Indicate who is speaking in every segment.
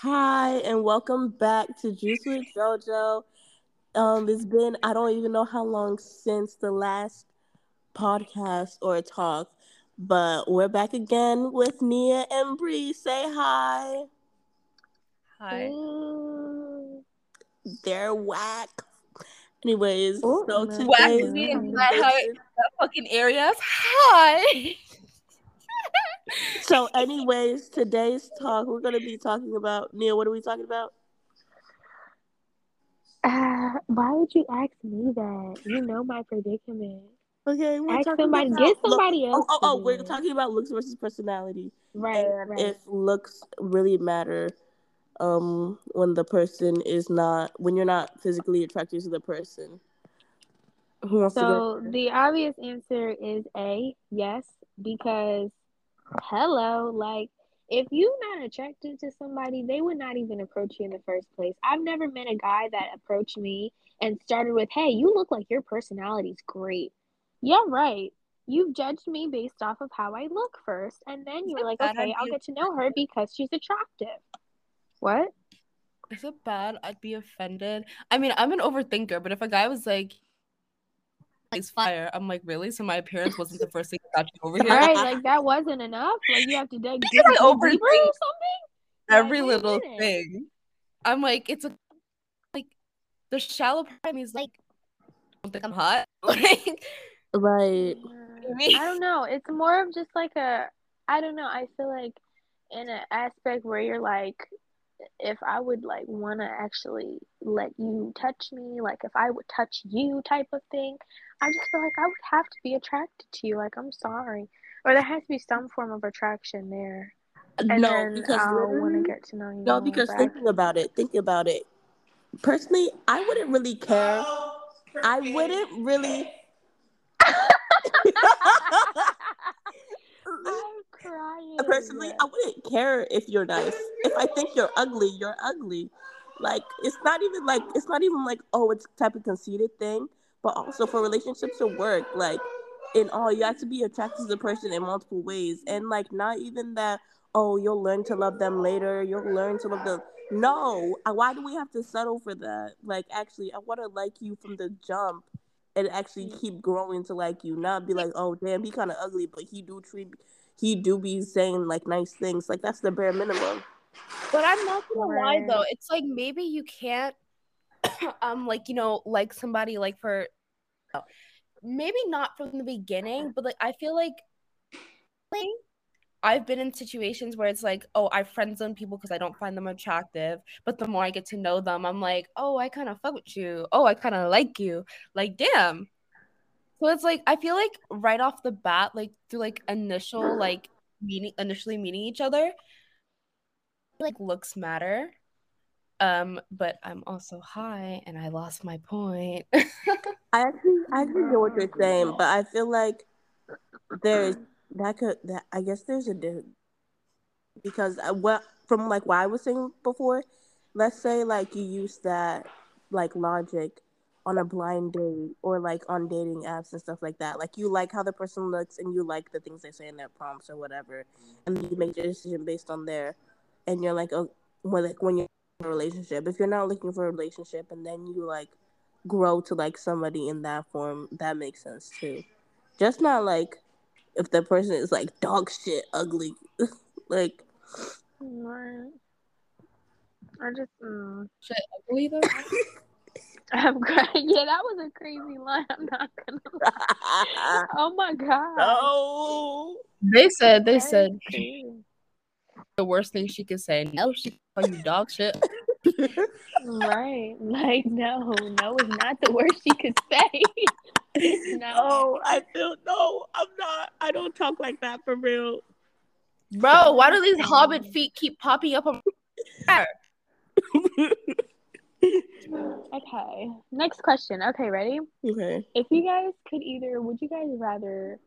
Speaker 1: Hi, and welcome back to Juice with JoJo. Um, it's been I don't even know how long since the last podcast or talk, but we're back again with Nia and Bree. Say hi.
Speaker 2: Hi.
Speaker 1: They're whack. Anyways,
Speaker 3: Oh,
Speaker 1: so
Speaker 3: no.
Speaker 1: today
Speaker 2: Whack me in that, hi- that fucking areas. Hi.
Speaker 1: So anyways, today's talk we're gonna be talking about Neil. What are we talking about?
Speaker 3: Uh, why would you ask me that? You know my predicament.
Speaker 1: Okay, we're
Speaker 3: Ask
Speaker 1: talking
Speaker 3: somebody,
Speaker 1: about
Speaker 3: get somebody
Speaker 1: Oh,
Speaker 3: else.
Speaker 1: oh,
Speaker 3: to
Speaker 1: oh, we're talking about looks versus personality.
Speaker 3: Right,
Speaker 1: and
Speaker 3: right.
Speaker 1: if looks really matter um when the person is not when you're not physically attracted to the person who wants
Speaker 3: So
Speaker 1: to
Speaker 3: the obvious answer is A, yes, because hello, like if you're not attracted to somebody, they would not even approach you in the first place. I've never met a guy that approached me and started with, "Hey, you look like your personality's great." Yeah, right. You've judged me based off of how I look first, and then you were like, "Okay, I'll get to know her because she's attractive." What?
Speaker 2: Is it bad? I'd be offended. I mean, I'm an overthinker, but if a guy was like, "He's fire," I'm like, really? So my appearance wasn't the first thing that got you over here.
Speaker 3: Right, like that wasn't enough. Like you have to dig
Speaker 2: Because I
Speaker 3: deep- deeper or something.
Speaker 2: Every
Speaker 3: Like,
Speaker 2: little thing. I'm like, it's a like the shallow part of me is like, I don't think I'm hot. Like,
Speaker 1: right
Speaker 3: I don't know. It's more of just like a I don't know. I feel like in an aspect where you're like if I would like want to actually let you touch me, like if I would touch you type of thing, I just feel like I would have to be attracted to you. Like I'm sorry. Or there has to be some form of attraction there. And
Speaker 1: no
Speaker 3: then
Speaker 1: because
Speaker 3: I'll want to get to know you.
Speaker 1: no because
Speaker 3: but
Speaker 1: thinking about it thinking about it personally i wouldn't really care i wouldn't really
Speaker 3: I'm crying.
Speaker 1: personally i wouldn't care if you're nice if i think you're ugly you're ugly like it's not even like it's not even like oh it's type of conceited thing but also for relationships to work like in all you have to be attracted to the person in multiple ways. And like not even that oh you'll learn to love them later you'll learn to love them. No uh, why do we have to settle for that? Like actually i want to like you from the jump and actually keep growing to like you not be like oh damn he kind of ugly but he do treat he do be saying like nice things. Like that's the bare minimum.
Speaker 2: But I'm not gonna lie though. It's like maybe you can't um like you know like somebody like for maybe not from the beginning, but like I feel like I've been in situations where it's like, oh, I friend zone people because I don't find them attractive. But the more I get to know them, I'm like, oh, I kind of fuck with you. Oh, I kind of like you. Like, damn. So it's like I feel like right off the bat, like through like initial like meeting initially meeting each other, like looks matter. Um, but I'm also high and I lost my point.
Speaker 1: I actually, I actually get what you're saying, but I feel like there's that could that I guess there's a di- because uh, what from like what I was saying before. Let's say like you use that like logic on a blind date or like on dating apps and stuff like that. Like you like how the person looks and you like the things they say in their prompts or whatever, and you make your decision based on there. And you're like, oh, when like when you're a relationship, if you're not looking for a relationship and then you like grow to like somebody in that form, that makes sense too. Just not like if the person is like dog shit ugly, like
Speaker 3: Right. I just, mm.
Speaker 2: Shit, ugly though.
Speaker 3: I'm crying. Yeah, that was a crazy line. I'm not gonna lie. Oh my god.
Speaker 1: no.
Speaker 2: They said they
Speaker 3: That is
Speaker 2: said
Speaker 3: crazy.
Speaker 2: The worst thing she could say. No, she can call you dog shit.
Speaker 3: Right. Like, no, no is not the worst she could say. It's not.
Speaker 1: No, I feel no. I'm not. I don't talk like that for real.
Speaker 2: Bro, why do these hobbit feet keep popping up on
Speaker 3: Okay. Next question. Okay, ready?
Speaker 1: okay.
Speaker 3: If you guys could either, would you guys rather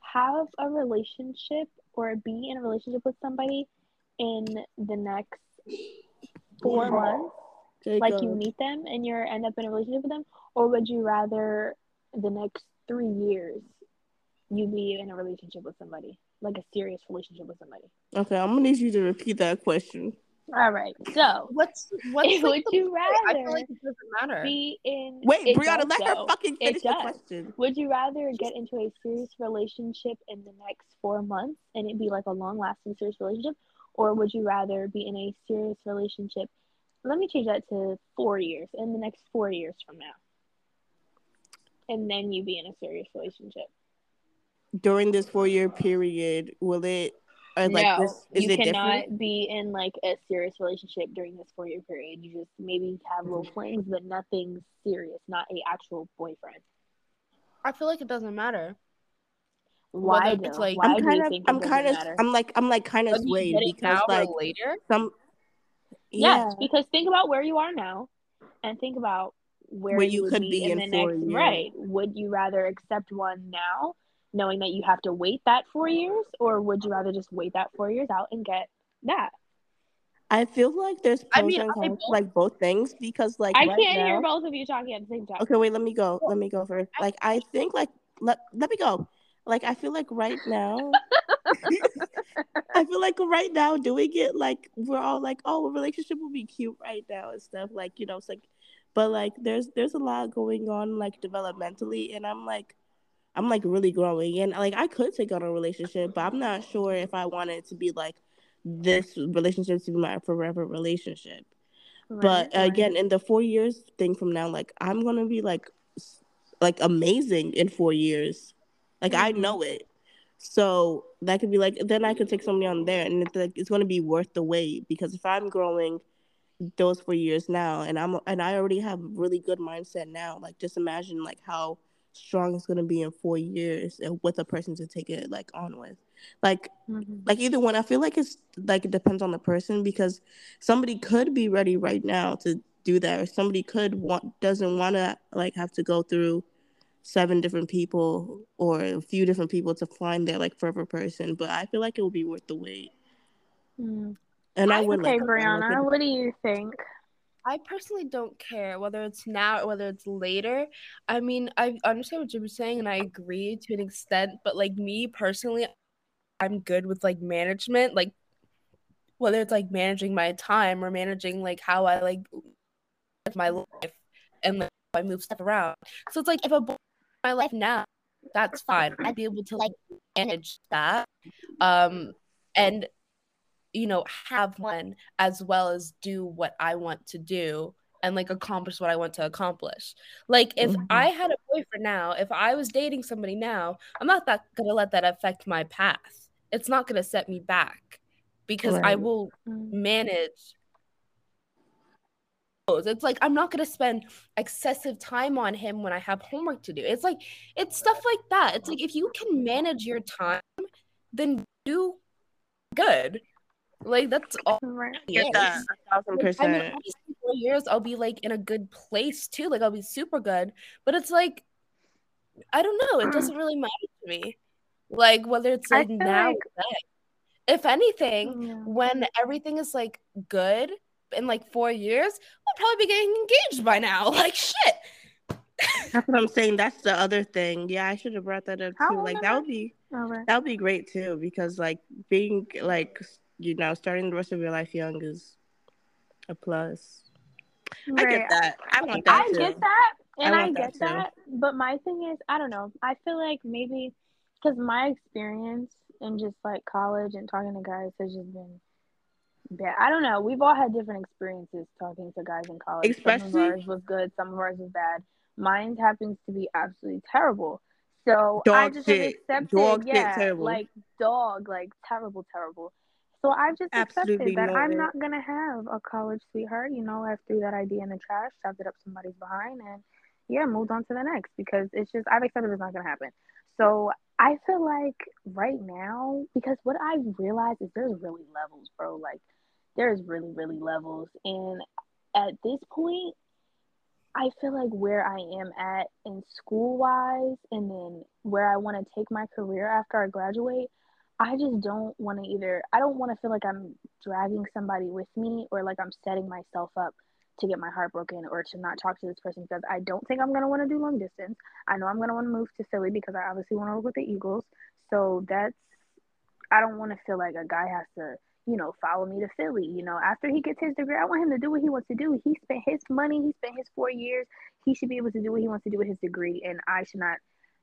Speaker 3: have a relationship or be in a relationship with somebody in the next four months? Like you meet them and you're end up in a relationship with them, or would you rather the next three years you be in a relationship with somebody, like a serious relationship with somebody?
Speaker 1: Okay, I'm gonna need you to repeat that question.
Speaker 3: All right. So
Speaker 2: what's what's
Speaker 3: would
Speaker 2: the
Speaker 3: you
Speaker 2: point? I
Speaker 3: rather
Speaker 2: feel like it doesn't matter.
Speaker 3: be in
Speaker 1: Wait, Brianna, let her fucking
Speaker 3: It
Speaker 1: finish the question.
Speaker 3: Would you rather get into a serious relationship in the next four months and it be like a long lasting serious relationship? Or would you rather be in a serious relationship? Let me change that to four years, in the next four years from now. And then you be in a serious relationship.
Speaker 1: During this four year period, will it or like
Speaker 3: no,
Speaker 1: this is
Speaker 3: you
Speaker 1: it
Speaker 3: cannot
Speaker 1: different?
Speaker 3: be in like a serious relationship during this four year period. You just maybe have little flings, mm-hmm. but nothing serious, not a actual boyfriend.
Speaker 2: I feel like it doesn't matter.
Speaker 3: Why
Speaker 2: Whether it's like-
Speaker 3: Why
Speaker 1: I'm kind of I'm kind of
Speaker 3: matter?
Speaker 1: I'm like I'm like kind of
Speaker 2: Whether
Speaker 1: swayed because like
Speaker 2: later.
Speaker 1: some yeah
Speaker 3: Yes, because think about where you are now, and think about where,
Speaker 1: Where
Speaker 3: you,
Speaker 1: you could
Speaker 3: be,
Speaker 1: be
Speaker 3: in,
Speaker 1: in
Speaker 3: the
Speaker 1: four
Speaker 3: next.
Speaker 1: years.
Speaker 3: Right? Would you rather accept one now, knowing that you have to wait that four years, or would you rather just wait that four years out and get that?
Speaker 1: I feel like there's
Speaker 2: I mean,
Speaker 1: and cons,
Speaker 2: both-
Speaker 1: like both things because like
Speaker 3: I
Speaker 1: right
Speaker 3: can't
Speaker 1: now,
Speaker 3: hear both of you talking at the same time.
Speaker 1: Okay, wait, let me go. Let me go first. Like I think like let let me go. Like I feel like right now I feel like right now doing it like we're all like, oh, a relationship will be cute right now and stuff. Like, you know, it's like but like there's there's a lot going on like developmentally and I'm like I'm like really growing and like I could take on a relationship, but I'm not sure if I want it to be like this relationship to be my forever relationship but
Speaker 3: Right, right.
Speaker 1: again in the four years thing from now like i'm gonna be like like amazing in four years like i
Speaker 3: Mhm.
Speaker 1: know it so that could be like then i could take somebody on there and it's like it's gonna be worth the wait because if i'm growing those four years now and i'm and i already have really good mindset now like just imagine like how strong it's gonna be in four years and with a person to take it like on with like
Speaker 3: Mhm.
Speaker 1: like either one i feel like it's like it depends on the person because somebody could be ready right now to do that or somebody could want doesn't want to like have to go through seven different people or a few different people to find their like forever person but i feel like it would be worth the wait
Speaker 3: Mm.
Speaker 1: and i,
Speaker 2: I-
Speaker 1: would
Speaker 3: Okay,
Speaker 1: like that.
Speaker 3: Brianna, what do you think?
Speaker 2: I personally don't care whether it's now or whether it's later. I mean, I understand what Jim's saying and I agree to an extent, but like me personally, I'm good with like management, like whether it's like managing my time or managing like how I like my life and like how I move stuff around. So it's like if a boy in my life now, that's fine. I'd be able to like manage that. Um and you know, have one as well as do what I want to do and like accomplish what I want to accomplish. Like if
Speaker 1: Mhm.
Speaker 2: I had a boyfriend now, if I was dating somebody now, I'm not that gonna let that affect my path. It's not gonna set me back because I will
Speaker 3: Mm.
Speaker 2: manage. It's like I'm not gonna spend excessive time on him when I have homework to do. It's like it's stuff like that. It's like if you can manage your time, then do good. Like that's all.
Speaker 3: Right.
Speaker 2: it
Speaker 1: Get that
Speaker 2: is.
Speaker 1: a thousand
Speaker 2: Like, I mean,
Speaker 1: percent
Speaker 2: in four years, I'll be like in a good place too. Like, I'll be super good. But it's like, I don't know. It doesn't really matter to me. Like, whether it's like now
Speaker 3: like-
Speaker 2: or then. If anything,
Speaker 3: Yeah.
Speaker 2: when everything is like good in like four years, we'll probably be getting engaged by now. Like, shit.
Speaker 1: that's what i'm saying that's the other thing yeah i should have brought that up
Speaker 3: How
Speaker 1: too like that would be
Speaker 3: All right.
Speaker 1: that would be great too because like being like you know starting the rest of your life young is a plus i get that i want that
Speaker 3: I
Speaker 1: too
Speaker 3: get that, and
Speaker 1: I
Speaker 3: I,
Speaker 1: want that
Speaker 3: get that. But my thing is, I don't know. I feel like maybe because my experience in just like college and talking to guys has just been bad. I don't know. We've all had different experiences talking to guys in college. some
Speaker 1: Especially-
Speaker 3: of ours was good, some of ours was bad. Mine happens to be absolutely terrible. So I just
Speaker 1: shit.
Speaker 3: accepted,
Speaker 1: Dog shit terrible.
Speaker 3: like dog, like terrible, terrible. So I've just
Speaker 1: Absolutely
Speaker 3: accepted that I'm
Speaker 1: it.
Speaker 3: not gonna have a college sweetheart. You know, I threw that idea in the trash, shoved it up somebody's behind, and yeah, moved on to the next because it's just I've accepted it's not gonna happen. So I feel like right now, because what I've realized is there's really levels, bro. Like there's really, really levels, and at this point, I feel like where I am at in school wise, and then where I want to take my career after I graduate, I just don't want to either. I don't want to feel like I'm dragging somebody with me or like I'm setting myself up to get my heart broken or to not talk to this person because I don't think I'm gonna want to do long distance. I know I'm gonna want to move to Philly because I obviously want to work with the Eagles. So that's I don't want to feel like a guy has to, you know, follow me to Philly. You know, after he gets his degree, I want him to do what he wants to do. He spent his money, he spent his four years. He should be able to do what he wants to do with his degree, and I should not,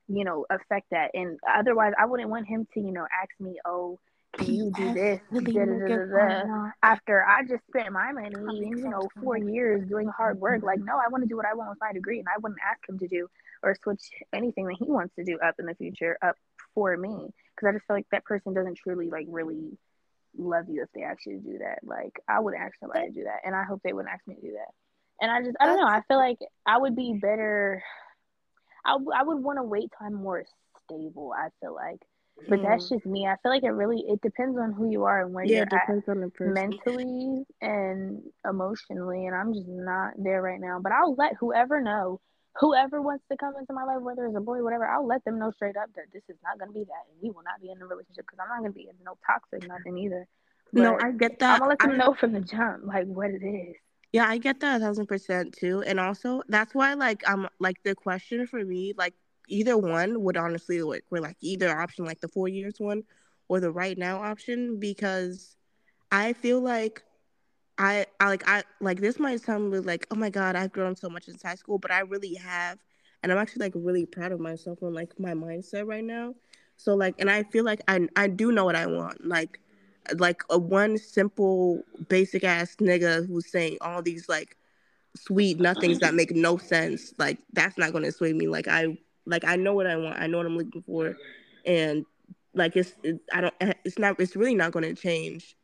Speaker 3: you know, affect that. And otherwise, I wouldn't want him to, you know, ask me, oh, can you do this? After I just spent my money, you know, four years doing hard work. Like, no, I want to do what I want with my degree, and I wouldn't ask him to do or switch anything that he wants to do up in the future up for me. Because I just feel like that person doesn't truly like really love you if they ask you to do that. Like, I would ask somebody to do that, and I hope they wouldn't ask me to do that. And I just, I don't know. I feel like I would be better. I, I would want to wait till I'm more stable. I feel like but that's mm. just me. I feel like it really it depends on who you are and where yeah, you're at mentally and emotionally. And I'm just not there right now. But I'll let whoever know, whoever wants to come into my life, whether it's a boy, whatever. I'll let them know straight up that this is not going to be that, and we will not be in a relationship because I'm not going to be in no toxic nothing either.
Speaker 1: But no, I get that.
Speaker 3: I'm gonna let them I, know from the jump like what it is.
Speaker 1: Yeah, I get that a thousand percent too. And also that's why like um like the question for me, like either one would honestly work. We're like either option, like the four years one or the right now option, because I feel like I, I like I like this might sound like oh my god I've grown so much since high school, but I really have, and I'm actually like really proud of myself on like my mindset right now. So like, and I feel like I I do know what I want. Like, like a one simple basic ass nigga who's saying all these like sweet nothings that make no sense. Like that's not gonna sway me. Like I like I know what I want. I know what I'm looking for, and like it's it, I don't eh, it's not it's really not going to change,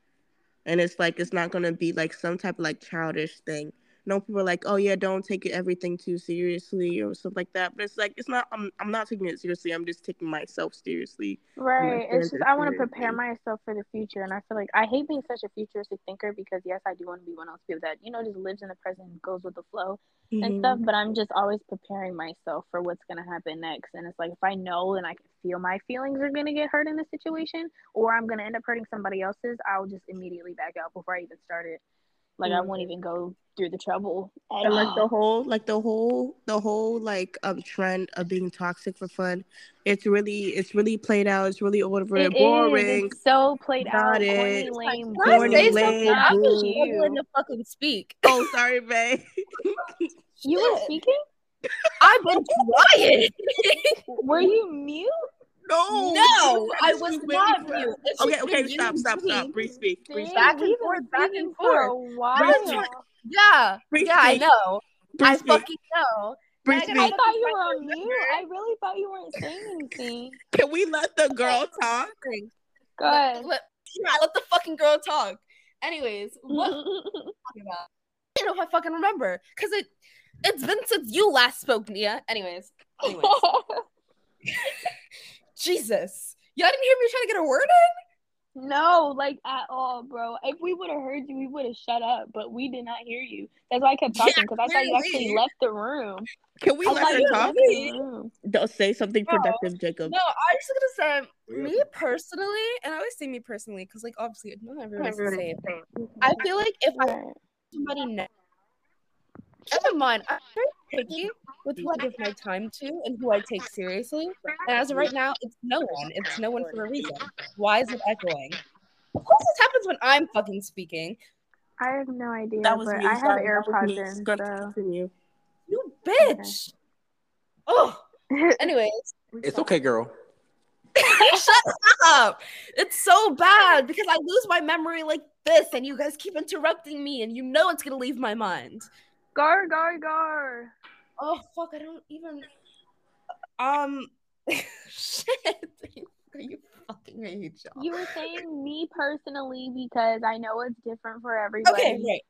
Speaker 1: and it's like it's not to be like some type of like childish thing know people are like, oh yeah, don't take everything too seriously or stuff like that. But it's like it's not. I'm I'm not taking it seriously. I'm just taking myself seriously.
Speaker 3: Right. It's just I want to prepare myself for the future, and I feel like I hate being such a futuristic thinker because yes, I do want to be one of those people that you know just lives in the present, and goes with the flow mm-hmm. and stuff. But I'm just always preparing myself for what's gonna happen next. And it's like if I know and I can feel my feelings are gonna get hurt in this situation, or I'm gonna end up hurting somebody else's, I'll just immediately back out before I even start it. Like mm-hmm. I won't even go through the trouble.
Speaker 1: and like the whole, like the whole, the whole like um trend of being toxic for fun. It's really, it's really played out. It's really over it boring.
Speaker 3: It's so played out. Corny, lame,
Speaker 2: corny, lame. I'm struggling to fucking speak.
Speaker 1: Oh, sorry, babe.
Speaker 3: you were speaking.
Speaker 2: I've been quiet.
Speaker 3: were you mute?
Speaker 1: No,
Speaker 2: no, I was not mute.
Speaker 1: okay, okay, stop, stop, stop. Breathe, speak.
Speaker 2: Breathe, back and forth, back and forth.
Speaker 3: For a while.
Speaker 2: Yeah, Breathe, yeah, I know. Breathe, I fucking know.
Speaker 3: Breathe, I, I thought you were on mute. I really thought you weren't saying anything.
Speaker 1: Can we let the girl talk?
Speaker 3: Go ahead.
Speaker 2: Let, yeah, let the fucking girl talk. Anyways, what about? I don't know if I fucking remember because it it's been since you last spoke, Nia. Anyways, anyways. Jesus. Y'all didn't hear me trying to get a word
Speaker 3: in? No, like at all, bro. If we would have heard you, we would have shut up, but we did not hear you. That's why I kept talking because yeah, I thought you actually left the room.
Speaker 1: Can we I let her talk? Don't say something no, productive, Jacob.
Speaker 2: No, I was just gonna say me personally, and I always say me personally because, like, obviously, not everyone's the same. I feel like if I somebody next Never mind. I'm very picky with who I give my time to and who I take seriously. And as of right now, it's no one. It's no one for a reason. Why is it echoing? Of course, this happens when I'm fucking speaking.
Speaker 3: I have no idea. That was but me. I have AirPods in. So.
Speaker 1: You.
Speaker 2: you bitch. Okay. Oh. Anyways.
Speaker 4: It's okay, girl.
Speaker 2: Shut up. It's so bad because I lose my memory like this and you guys keep interrupting me and you know it's going to leave my mind.
Speaker 3: Gar, gar, gar.
Speaker 2: Oh fuck! I don't even. Um, shit. Are you fucking hate y'all.
Speaker 3: You were saying me personally because I know it's different for everybody.
Speaker 2: Okay, right.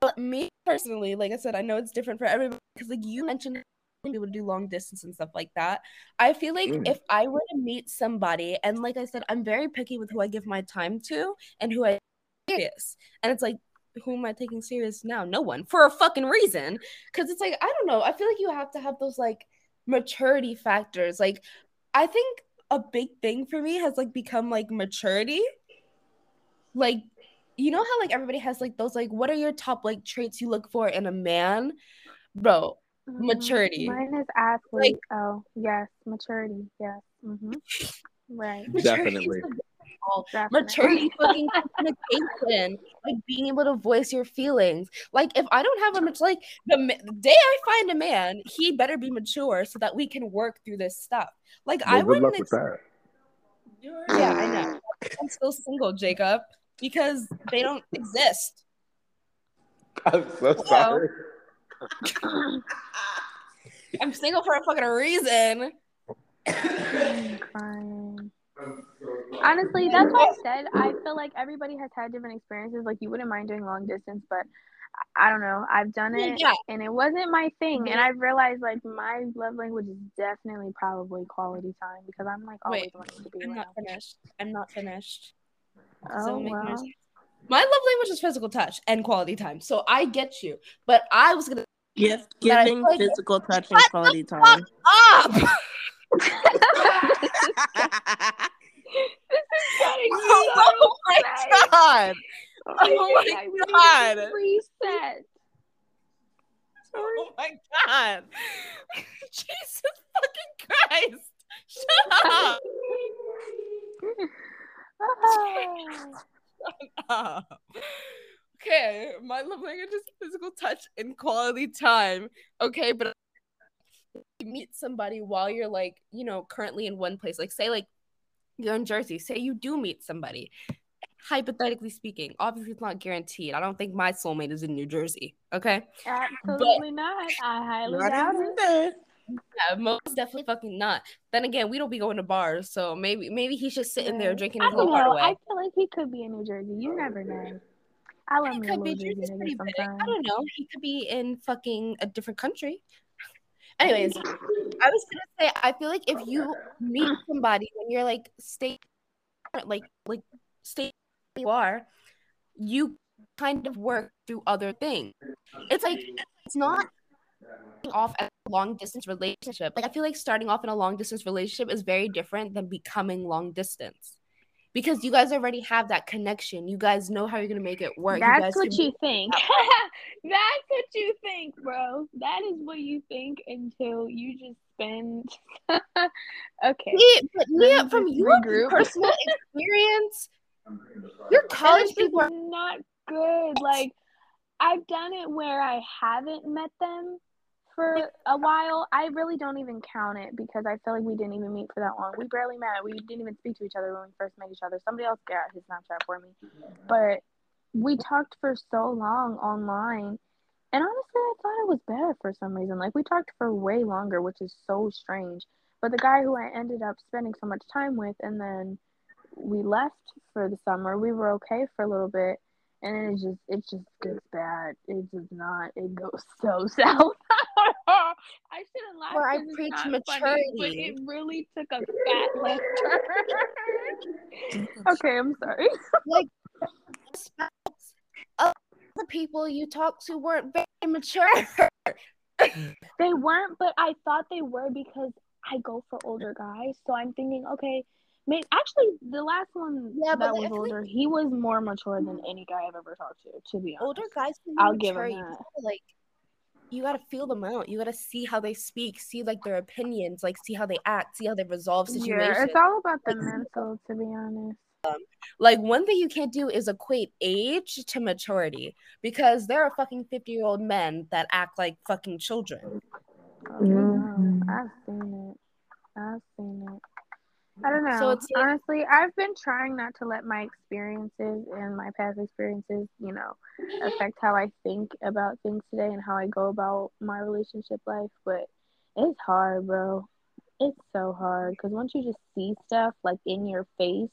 Speaker 2: But me personally, like I said, I know it's different for everybody because, like you mentioned, people to do long distance and stuff like that. I feel like mm. if I were to meet somebody, and like I said, I'm very picky with who I give my time to and who I serious, and it's like who am I taking serious now? No one for a fucking reason. Cause it's like, I don't know. I feel like you have to have those like maturity factors. Like, I think a big thing for me has like become like maturity. Like, you know how like everybody has like those like what are your top like traits you look for in a man? Bro, mm-hmm. maturity.
Speaker 3: Mine is athlete. Like, oh, yes, maturity. Yes. Mm-hmm. Right.
Speaker 4: Definitely.
Speaker 2: All.
Speaker 3: Definitely.
Speaker 2: Maturity, fucking communication, like being able to voice your feelings. Like if I don't have a much, like the, the day I find a man, he better be mature so that we can work through this stuff. Like I
Speaker 4: Well, good
Speaker 2: wouldn't.
Speaker 4: luck with
Speaker 2: Ex-
Speaker 4: that.
Speaker 2: yeah, I know. I'm still single, Jacob, because they don't exist.
Speaker 4: I'm so sorry.
Speaker 2: I'm single for a fucking reason.
Speaker 3: I'm crying. Um, Honestly, that's what I said I feel like everybody has had different experiences. Like you wouldn't mind doing long distance, but I I don't know. I've done it
Speaker 2: yeah.
Speaker 3: and it wasn't my thing. And. I've realized like my love language is definitely probably quality time because I'm like always
Speaker 2: Wait,
Speaker 3: wanting to be
Speaker 2: I'm
Speaker 3: around.
Speaker 2: not finished. I'm not finished.
Speaker 3: Oh
Speaker 2: So
Speaker 3: well.
Speaker 2: sense. My love language is physical touch and quality time. So I get you. But I was gonna
Speaker 1: Gift giving
Speaker 2: like-
Speaker 1: physical touch and quality time.
Speaker 2: up. Oh, oh my god. Oh my God.
Speaker 3: Reset.
Speaker 2: Oh my god. Jesus fucking Christ. Shut up. Up. Okay, my love language is physical touch and quality time. Okay, but you meet somebody while you're like, you know, currently in one place. Like, say, like you're in Jersey. Say you do meet somebody. Hypothetically speaking, obviously it's not guaranteed. I don't think my soulmate is in New Jersey. Okay,
Speaker 3: Absolutely not. I highly
Speaker 1: Not
Speaker 3: doubt it.
Speaker 1: there.
Speaker 2: yeah, most definitely fucking not. Then again, we don't be going to bars, so maybe maybe he's just sitting there
Speaker 3: Yeah.
Speaker 2: drinking
Speaker 3: I
Speaker 2: his
Speaker 3: know.
Speaker 2: away.
Speaker 3: I feel like he could be in New Jersey. You never know. I love
Speaker 2: He could be Jersey's pretty big. I don't know. He could be in fucking a different country. Anyways, I was gonna say I feel like if you meet somebody when you're like stay like like stay where you are, you kind of work through other things. It's like it's not off a long distance relationship. Like I feel like starting off in a long distance relationship is very different than becoming long distance. Because you guys already have that connection. You guys know how you're gonna make it work. you
Speaker 3: That's
Speaker 2: guys
Speaker 3: what you think. That's what you think, bro. That is what you think until you just spend. okay.
Speaker 2: See, but Nia, from your
Speaker 3: regroup.
Speaker 2: personal experience, your college people are
Speaker 3: not good. Like I've done it where I haven't met them for a while. I really don't even count it because I feel like we didn't even meet for that long. We barely met. We didn't even speak to each other when we first met each other. Somebody else got his Snapchat for me, but we talked for so long online. And honestly, I thought it was better for some reason. Like we talked for way longer, which is so strange. But the guy who I ended up spending so much time with, and then we left for the summer. We were okay for a little bit, and it just it just gets bad. It does not. It goes so south. I laugh.
Speaker 2: Where I
Speaker 3: it's
Speaker 2: preach
Speaker 3: not funny, but
Speaker 2: maturity.
Speaker 3: it really took a fat left turn. okay, I'm sorry.
Speaker 2: of the people you talked to weren't very mature.
Speaker 3: They weren't, but I thought they were because I go for older guys. So I'm thinking, okay, maybe actually the last one
Speaker 2: Yeah,
Speaker 3: that was
Speaker 2: feel like-
Speaker 3: older, he was more mature than any guy I've ever talked to. To be honest,
Speaker 2: Older guys can be
Speaker 3: I'll give him
Speaker 2: You
Speaker 3: that.
Speaker 2: gotta, like you gotta feel them out. You gotta see how they speak, see like their opinions, like see how they act, see how they resolve situations.
Speaker 3: Yeah, it's all about the
Speaker 2: Like-
Speaker 3: mental. To be honest,
Speaker 2: Like one thing you can't do is equate age to maturity because there are fucking 50 year old men that act like fucking children.
Speaker 3: oh, we know.
Speaker 1: Mhm.
Speaker 3: I've seen it. I've seen it. I don't know.
Speaker 2: So it's like-
Speaker 3: Honestly, I've been trying not to let my experiences and my past experiences, you know, affect how I think about things today and how I go about my relationship life. But it's hard, bro. It's so hard because once you just see stuff like in your face,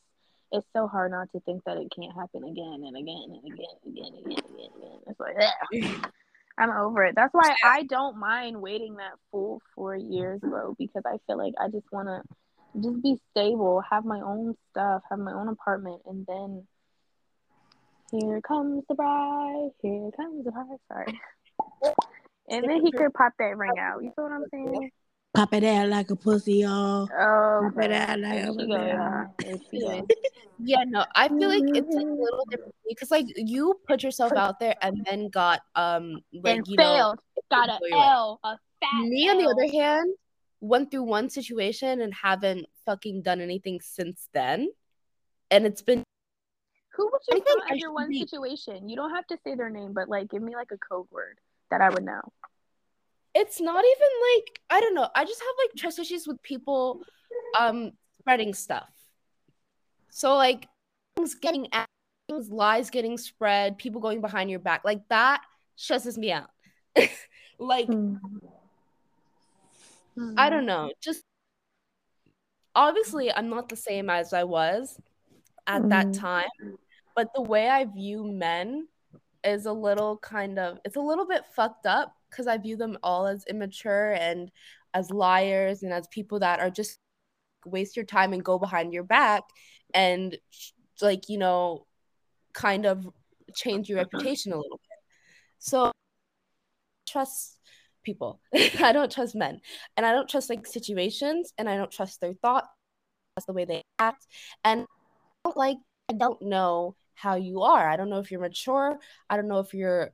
Speaker 3: it's so hard not to think that it can't happen again and again and again and again and again and again. Again. It's like, ugh. I'm over it. That's why I don't mind waiting that full four years, bro, because I feel like I just want to just be stable, have my own stuff, have my own apartment, and then here comes the bride, here comes the bride. Sorry. And then he could pop that ring out. You feel what I'm saying?
Speaker 1: Pop it out like a pussy, y'all.
Speaker 3: Oh,
Speaker 1: Pop it out like a pussy,
Speaker 3: go,
Speaker 1: y'all.
Speaker 3: y'all. There she go.
Speaker 2: Yeah, no, I feel like it's like a little different because like you put yourself out there and then got um like
Speaker 3: and
Speaker 2: you know
Speaker 3: failed. Got a
Speaker 2: Wait, wait.
Speaker 3: L, a fat
Speaker 2: me on the
Speaker 3: L.
Speaker 2: other hand went through one situation and haven't fucking done anything since then and it's been
Speaker 3: Who would you
Speaker 2: think
Speaker 3: under one
Speaker 2: be-
Speaker 3: situation? You don't have to say their name, but like give me like a code word that I would know.
Speaker 2: it's not even like I don't know. I just have like trust issues with people um spreading stuff. So like things getting things lies getting spread, people going behind your back, like that stresses me out. like I don't know, just obviously I'm not the same as I was at that
Speaker 3: Mhm.
Speaker 2: time, but the way I view men is a little kind of it's a little bit fucked up because I view them all as immature and as liars and as people that are just waste your time and go behind your back and like you know kind of change your reputation a little bit. So trust people. I don't trust men. And I don't trust like situations and I don't trust their thoughts, trust the way they act. And I don't, like I don't know how you are. I don't know if you're mature. I don't know if you're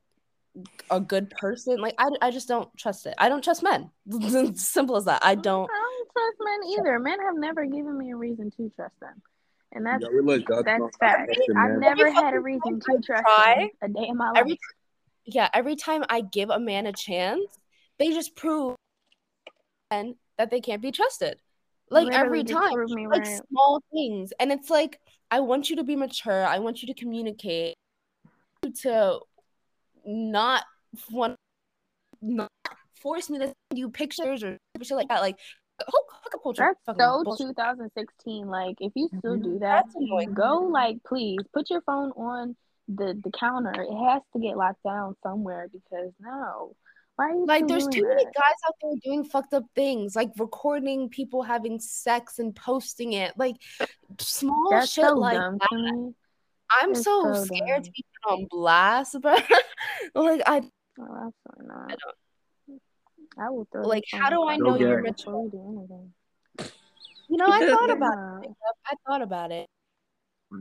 Speaker 2: a good person. Like I, I just don't trust it. I don't trust men. Simple as that. I don't
Speaker 3: I don't trust men either. Men have never given me a reason to trust them, and that's
Speaker 4: Yo, we let
Speaker 3: that's fact.
Speaker 4: about
Speaker 3: I've never had a reason to trust
Speaker 2: try,
Speaker 3: them a day in my life.
Speaker 2: every yeah, every time I give a man a chance, they just prove and that they can't be trusted. Like
Speaker 3: Literally
Speaker 2: every time.
Speaker 3: me
Speaker 2: like
Speaker 3: right.
Speaker 2: small things and it's like i want you to be mature i want you to communicate to not want not force me to send you pictures or shit like that like hook, hook culture
Speaker 3: That's so
Speaker 2: bullshit.
Speaker 3: 2016. Like, if you still mm-hmm. do that, go like, please put your phone on the the counter. It has to get locked down somewhere because no, why are you
Speaker 2: like
Speaker 3: still
Speaker 2: there's
Speaker 3: doing
Speaker 2: too many
Speaker 3: that?
Speaker 2: guys out there doing fucked up things like recording people having sex and posting it like small
Speaker 3: That's
Speaker 2: shit
Speaker 3: so
Speaker 2: like
Speaker 3: dumb
Speaker 2: that i'm
Speaker 3: It's
Speaker 2: so,
Speaker 3: so
Speaker 2: scared
Speaker 3: dumb.
Speaker 2: to be put on blast about like i
Speaker 3: Oh, absolutely not.
Speaker 2: don't.
Speaker 3: I will throw
Speaker 2: Like, how do I
Speaker 4: know you're
Speaker 3: room
Speaker 2: mature?
Speaker 3: before we do anything.
Speaker 2: you know i thought about it i thought about it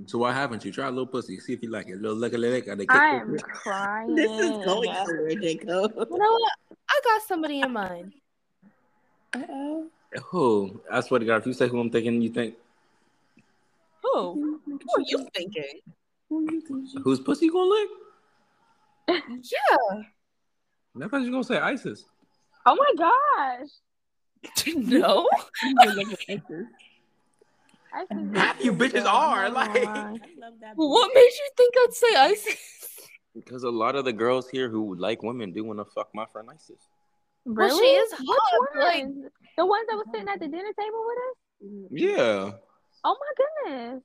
Speaker 4: So why haven't you? Try a little pussy. See if you like it. Little lick lick. They
Speaker 3: I am crying.
Speaker 1: This is going somewhere, Jacob.
Speaker 2: you know what i got somebody in mind
Speaker 1: Uh-oh.
Speaker 4: Who? I swear to God, if you say who I'm thinking, you think
Speaker 2: who who are you thinking
Speaker 4: whose pussy gonna lick?
Speaker 2: yeah
Speaker 4: I thought you were gonna say ISIS.
Speaker 3: Oh my gosh.
Speaker 2: no
Speaker 3: I think
Speaker 4: Half you bitches are, like-
Speaker 1: I love that.
Speaker 2: what made you think i'd say isis
Speaker 4: Because a lot of the girls here who like women do want to fuck my friend ISIS.
Speaker 3: Really?
Speaker 2: Well, she is hot, like-
Speaker 3: the ones that was sitting at the dinner table with us?
Speaker 4: Yeah.
Speaker 3: Oh my goodness.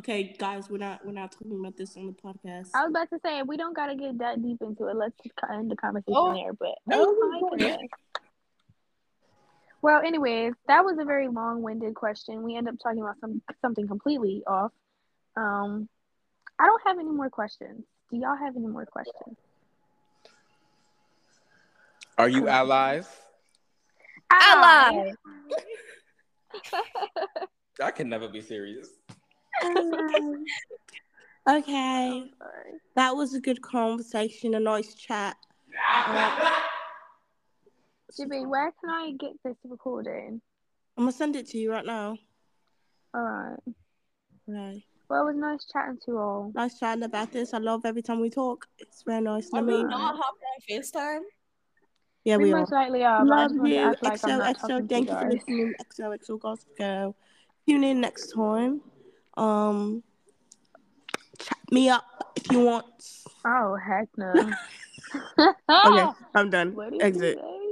Speaker 1: Okay, guys, we're not we're not talking about this on the podcast.
Speaker 3: I was about to say we don't gotta get that deep into it. Let's just end the conversation
Speaker 2: Oh.
Speaker 3: there. But
Speaker 1: Oh,
Speaker 3: oh my goodness. Well, anyways, that was a very long-winded question. We end up talking about some something completely off. Um, I don't have any more questions. Do y'all have any more questions?
Speaker 4: Are you allies?
Speaker 2: ally
Speaker 4: I can never be serious.
Speaker 1: Okay, that was a good conversation, a nice chat.
Speaker 3: Jibby, where can I get this recording?
Speaker 1: I'm gonna send it to you right now.
Speaker 3: All right.
Speaker 1: Okay.
Speaker 3: Well, it was nice chatting to you all.
Speaker 1: Nice chatting about this. I love every time we talk. It's very nice to
Speaker 2: are we
Speaker 1: me.
Speaker 2: not hopping on facetime
Speaker 1: Yeah,
Speaker 3: we
Speaker 1: we are.
Speaker 3: most likely are. but I
Speaker 1: Love
Speaker 3: just wanted to
Speaker 1: you.
Speaker 3: act like I'm not
Speaker 1: XOXO.
Speaker 3: talking to
Speaker 1: Thank you for
Speaker 3: guys.
Speaker 1: listening. XOXO Gossip Girl. Tune in next time. Um, chat me up if you want.
Speaker 3: Oh heck no.
Speaker 1: Okay, I'm done.
Speaker 3: What did you
Speaker 1: Exit.
Speaker 3: say?